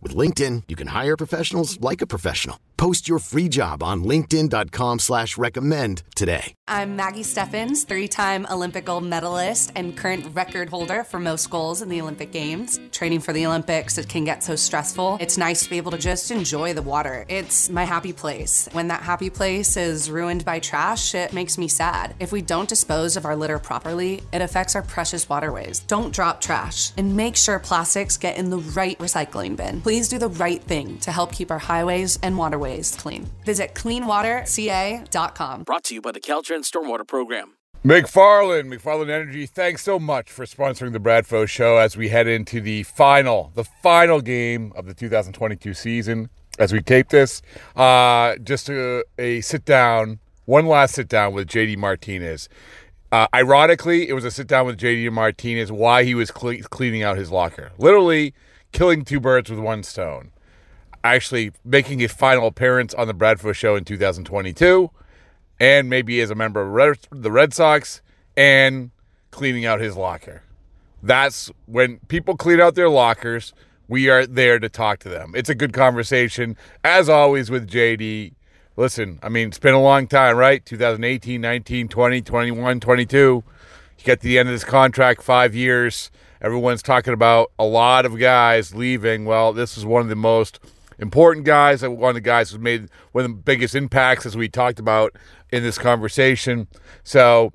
With LinkedIn, you can hire professionals like a professional. Post your free job on linkedin.com slash recommend today. I'm Maggie Steffens, three-time Olympic gold medalist and current record holder for most goals in the Olympic Games. Training for the Olympics, it can get so stressful. It's nice to be able to just enjoy the water. It's my happy place. When that happy place is ruined by trash, it makes me sad. If we don't dispose of our litter properly, it affects our precious waterways. Don't drop trash and make sure plastics get in the right recycling bin. Please do the right thing to help keep our highways and waterways clean. Visit cleanwaterca.com. Brought to you by the Caltrans Stormwater Program. McFarland, McFarland Energy, thanks so much for sponsoring the Bradfo Show as we head into the final, the final game of the 2022 season. As we tape this, uh, just a, a sit down, one last sit down with JD Martinez. Uh, ironically, it was a sit down with JD Martinez why he was cle- cleaning out his locker. Literally killing two birds with one stone. Actually, making a final appearance on the Bradfo Show in 2022 and maybe as a member of Red, the Red Sox and cleaning out his locker. That's when people clean out their lockers. We are there to talk to them. It's a good conversation, as always, with JD. Listen, I mean, it's been a long time, right? 2018, 19, 20, 21, 22. You get to the end of this contract, five years. Everyone's talking about a lot of guys leaving. Well, this is one of the most important guys, one of the guys who made one of the biggest impacts, as we talked about in this conversation. So,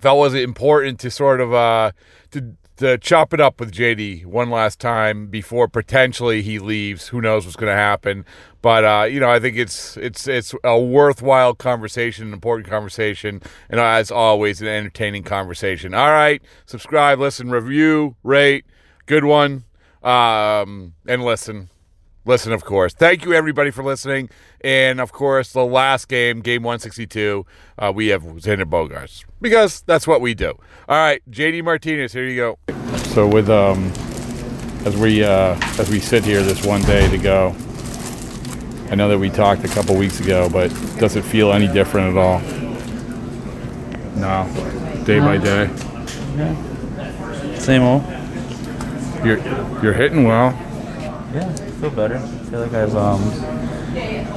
felt was important to sort of uh, to to chop it up with JD one last time before potentially he leaves. Who knows what's going to happen? But uh, you know, I think it's it's it's a worthwhile conversation, an important conversation, and as always, an entertaining conversation. All right, subscribe, listen, review, rate, good one, um, and listen listen, of course. Thank you, everybody, for listening. And, of course, the last game, game 162, uh, we have Xander Bogaerts because that's what we do. All right, JD Martinez, here you go. So, with um, as we uh, as we sit here this one day to go, I know that we talked a couple weeks ago, but does it feel any different at all? No, day by day. Yeah. Same old. You're you're hitting well. Yeah, I feel better. I feel like I've, um,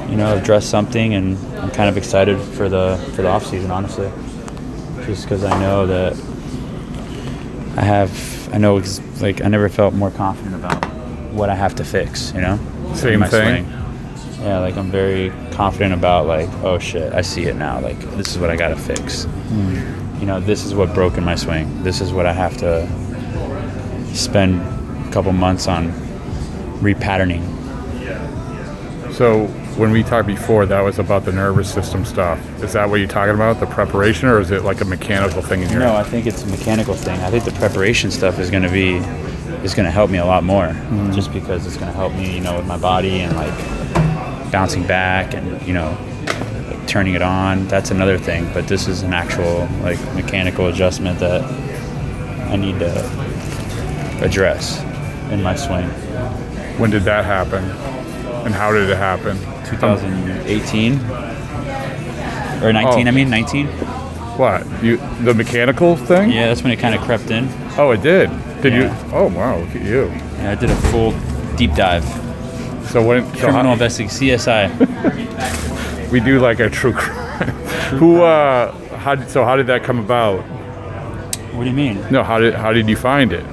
you know, addressed something, and I'm kind of excited for the for the off season. Honestly, just because I know that I have, I know, ex- like I never felt more confident about what I have to fix. You know, Same my thing. swing. Yeah, like I'm very confident about like, oh shit, I see it now. Like this is what I got to fix. You know, this is what broke in my swing. This is what I have to spend a couple months on repatterning. So when we talked before, that was about the nervous system stuff. Is that what you're talking about, the preparation, or is it like a mechanical thing in your? No, I think it's a mechanical thing. I think the preparation stuff is going to be is going to help me a lot more, mm-hmm. just because it's going to help me, you know, with my body and like bouncing back and you know like, turning it on. That's another thing. But this is an actual like mechanical adjustment that I need to address in my swing. When did that happen? And how did it happen? 2018 or 19. Oh. I mean 19. What? You the mechanical thing? Yeah, that's when it kind of crept in. Oh, it did. Did Yeah. you? Oh, wow. Look at you. Yeah, I did a full deep dive. So when so Criminal investigation, CSI. we do like a true crime. Who? uh How did, so how did that come about? What do you mean? No, how did how did you find it?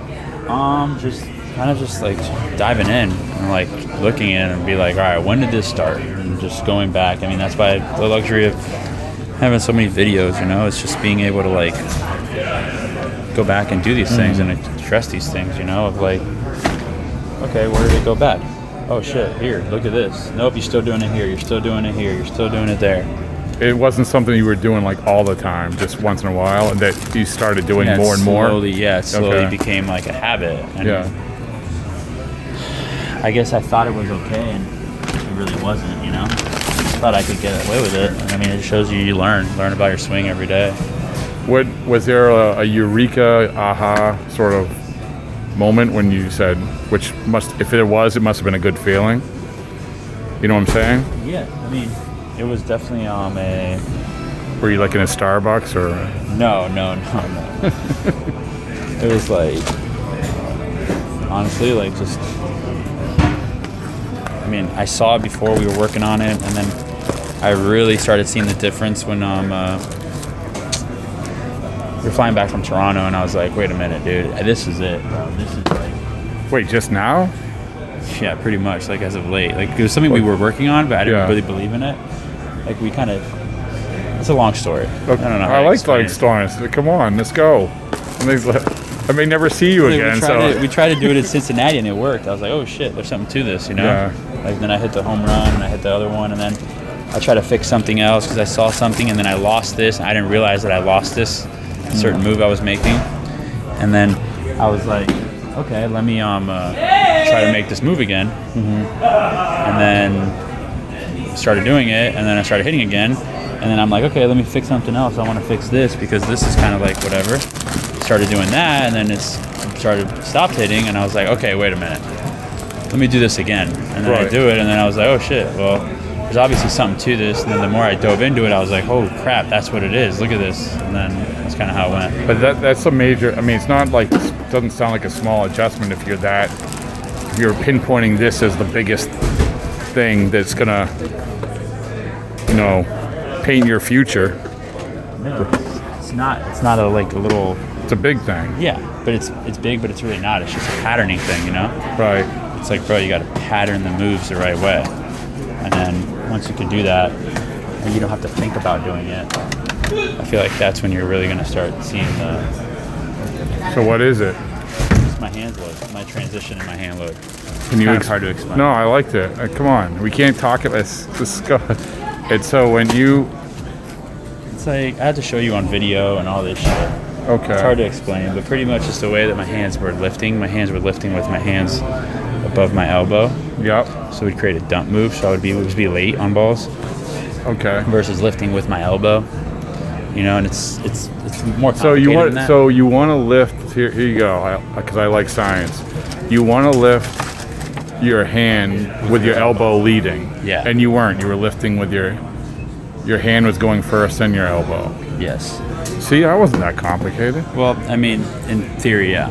Um, just kind of just like diving in and like looking in and be like, all right, when did this start? And just going back. I mean, that's why the luxury of having so many videos. You know, it's just being able to like go back and do these things mm. and address these things. You know, of like, okay, where did it go bad? Oh shit! Here, look at this. Nope, you're still doing it here. You're still doing it here. You're still doing it there. It wasn't something you were doing like all the time, just once in a while, and that you started doing Yeah, more and more. Slowly, yeah, it slowly Okay. became like a habit. And Yeah. I guess I thought it was okay, and it really wasn't. You know, thought I could get away with it. I mean, it shows you you learn, learn about your swing every day. What was there a, a eureka, aha sort of moment when you said, which must, if it was, it must have been a good feeling. You know what I'm saying? Yeah, I mean, it was definitely um a Were you like in a Starbucks or? no, no, no, no. it was like honestly, like just. I mean, I saw it before we were working on it, and then I really started seeing the difference when um. Uh, we were flying back from Toronto, and I was like, "Wait a minute, dude! This is it, bro. This is like, Wait, just now? yeah, pretty much like as of late. Like it was something we were working on, but I didn't Yeah. really believe in it. Like we kind of. It's a long story. I don't know. I like long stories. Come on, let's go. And they let- I may never see you We again. tried, So to, we tried to do it in Cincinnati and it worked. I was like, oh shit, there's something to this, you know? Yeah. Like then I hit the home run and I hit the other one and then I try to fix something else because I saw something and then I lost this. And I didn't realize that I lost this certain move I was making. And then I was like, okay, let me um uh, try to make this move again. And then started doing it and then I started hitting again. And then I'm like, okay, let me fix something else. I want to fix this because this is kind of like whatever. Started doing that and then it's started stopped hitting and I was like, okay, wait a minute. Let me do this again. And then I Right. do it and then I was like, oh shit, well, there's obviously something to this. And then the more I dove into it, I was like, oh crap, that's what it is. Look at this. And then that's kind of how it went. But that that's a major. I mean, it's not like it doesn't sound like a small adjustment if you're that. If you're pinpointing this as the biggest thing that's gonna, you know, paint your future. No, it's not. It's not a like a little. It's a big thing, Yeah, but it's it's big, but it's really not. It's just a patterning thing, you know. right? It's like, bro, you got to pattern the moves the right way, and then once you can do that, and you don't have to think about doing it. I feel like that's when you're really gonna start seeing the So what is it? just my hand load, my transition in my hand load. Can you ex- hard to explain. No, I liked it. Uh, come on, we can't talk it. Let's let's go. It's so when you It's like I had to show you on video and all this shit. okay. It's hard to explain, but pretty much just the way that my hands were lifting. My hands were lifting with my hands above my elbow, Yep. so we'd create a dump move. So I would be would be late on balls Okay. versus lifting with my elbow. You know, and it's it's it's more. So you want so you want to lift here, here you go because I, like science. You want to lift your hand with your elbow leading. Yeah. And you weren't. You were lifting with your your hand was going first, and your elbow. yes. See, I wasn't that complicated. Well, I mean, in theory, yeah.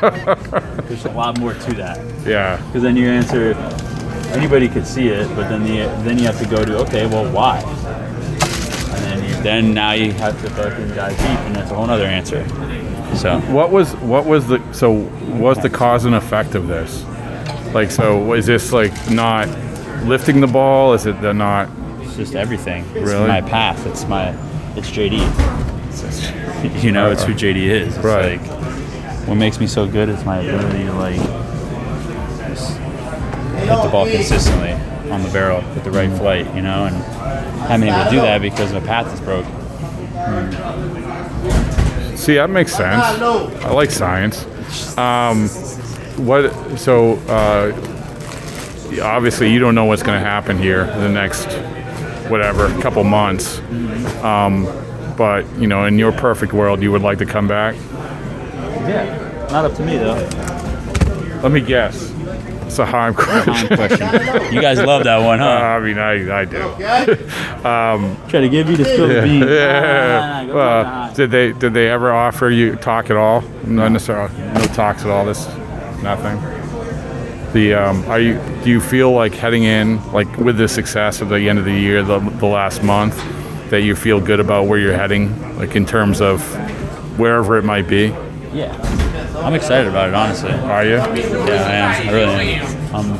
There's a lot more to that. Yeah. Because then you answer, anybody could see it, but then the then you have to go to okay, well, why? And then you, then now you have to fucking dive deep, and that's a whole other answer. So What was what was the so was the cause and effect of this? Like, so is this like not lifting the ball? Is it the not? it's just everything. It's Really? my path. It's my it's JD. you know, it's who JD is. It's Right. like what makes me so good is my ability to like just hit the ball consistently on the barrel with the right flight, you know, and I haven't able to do that because my path is broken. See, that makes sense. I like science. Um, what? So uh, obviously, you don't know what's going to happen here in the next whatever couple months. Um, but you know, in your perfect world, you would like to come back. Yeah, not up to me though. Let me guess. It's a hard Time question. question. You guys love that one, Uh, huh? I mean, I, I do. Try to give you the spill the beans. Yeah. Ah, go Well, on. did they did they ever offer you talk at all? Not necessarily. No talks at all. This nothing. The um, are you do you feel like heading in like with the success at the end of the year, the, the last month, that you feel good about where you're heading, like in terms of wherever it might be? yeah, I'm excited about it, honestly. Are you? Yeah, I am. I really am. I'm,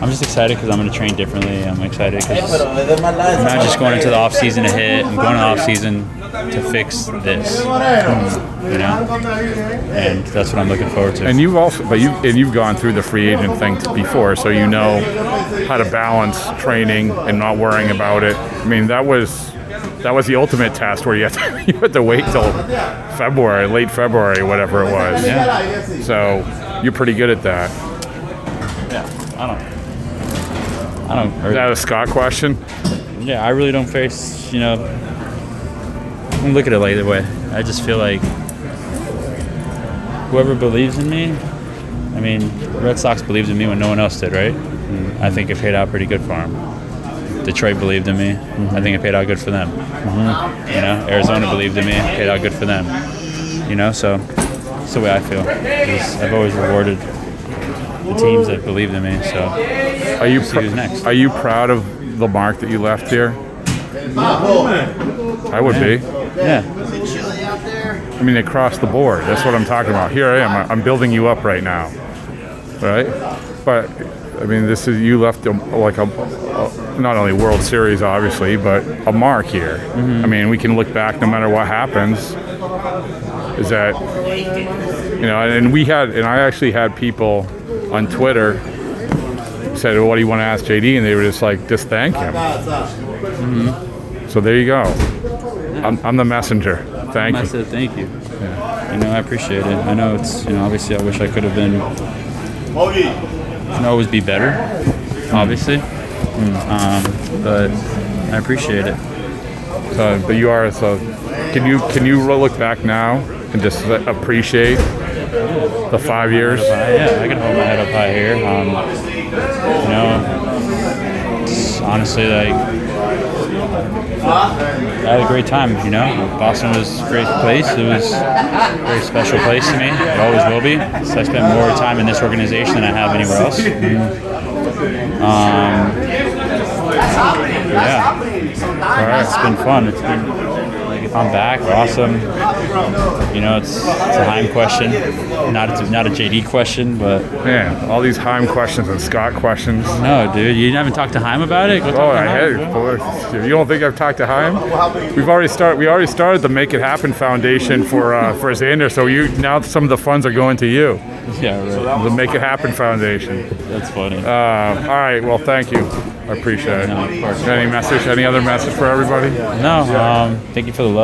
I'm just excited because I'm going to train differently. I'm excited because I'm not just going into the off season to hit. I'm going to the off season to fix this, you know, and that's what I'm looking forward to. And you've also, but you and you've gone through the free agent thing before, so you know how to balance training and not worrying about it. I mean, that was that was the ultimate test where you had to, you had to wait till February, late February, whatever it was. Yeah. So you're pretty good at that. yeah, I don't. I don't. Is that a Scott question? Yeah, I really don't face, you know, I don't look at it like that way. I just feel like whoever believes in me, I mean, Red Sox believed in me when no one else did, right? And I think it paid out pretty good for them. Detroit believed in me. I think it paid out good for them. You know, Arizona believed in me. It paid out good for them. You know, so that's the way I feel. I've always rewarded the teams that believed in me. So Are you See who's next. are you proud of the mark that you left here? I would be. yeah, I mean, across the board. That's what I'm talking about. Here I am. I'm building you up right now, right? But I mean, this is you left a, like a, a not only World Series, obviously, but a mark here. Mm-hmm. I mean, we can look back no matter what happens. Is that you know? And we had, and I actually had people on Twitter said, well, "What do you want to ask JD?" And they were just like, "Just thank him." Mm-hmm. So there you go. I'm, I'm the messenger. Thank I you. said thank you. You know, I appreciate it. I know it's, you know, obviously I wish I could have been, can always be better, hmm. obviously. Um, but I appreciate it. So, but you are so. Can you can you look back now and just appreciate the five years? Yeah, I can hold my head up high here. Um, you know, honestly, like, I had a great time, you know. Boston was a great place. It was a very special place to me. It always will be. So I spent more time in this organization than I have anywhere else. Um, yeah. All it's been fun. It's been I'm back, awesome. You know, it's it's a Chaim question, not a, not a JD question, but Man, all these Chaim questions and Scott questions. no, dude, you haven't talked to Chaim about it. Go Oh, I had You don't think I've talked to Chaim? We've already started. We already started the Make It Happen Foundation for uh, for Xander. So you now some of the funds are going to you. Yeah, right. The Make It Happen Foundation. That's funny. Uh, all right. Well, thank you. I appreciate it. No, of course. Any message? Any other message for everybody? no, um, thank you for the love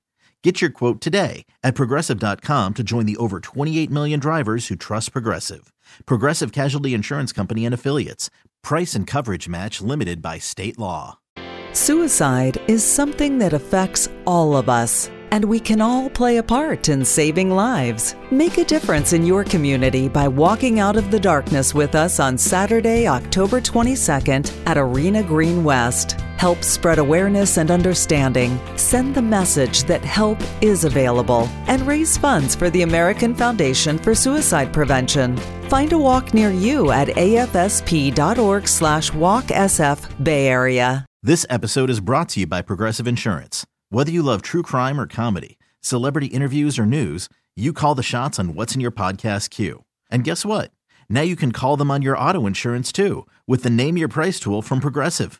Get your quote today at progressive.com to join the over 28 million drivers who trust Progressive. Progressive Casualty Insurance Company and Affiliates. Price and coverage match limited by state law. Suicide is something that affects all of us, and we can all play a part in saving lives. Make a difference in your community by walking out of the darkness with us on Saturday, October 22nd at Arena Green West. Help spread awareness and understanding, send the message that help is available, and raise funds for the American Foundation for Suicide Prevention. Find a walk near you at afsp.org slash walksf Bay Area. This episode is brought to you by Progressive Insurance. Whether you love true crime or comedy, celebrity interviews or news, you call the shots on what's in your podcast queue. And guess what? Now you can call them on your auto insurance too with the Name Your Price tool from Progressive.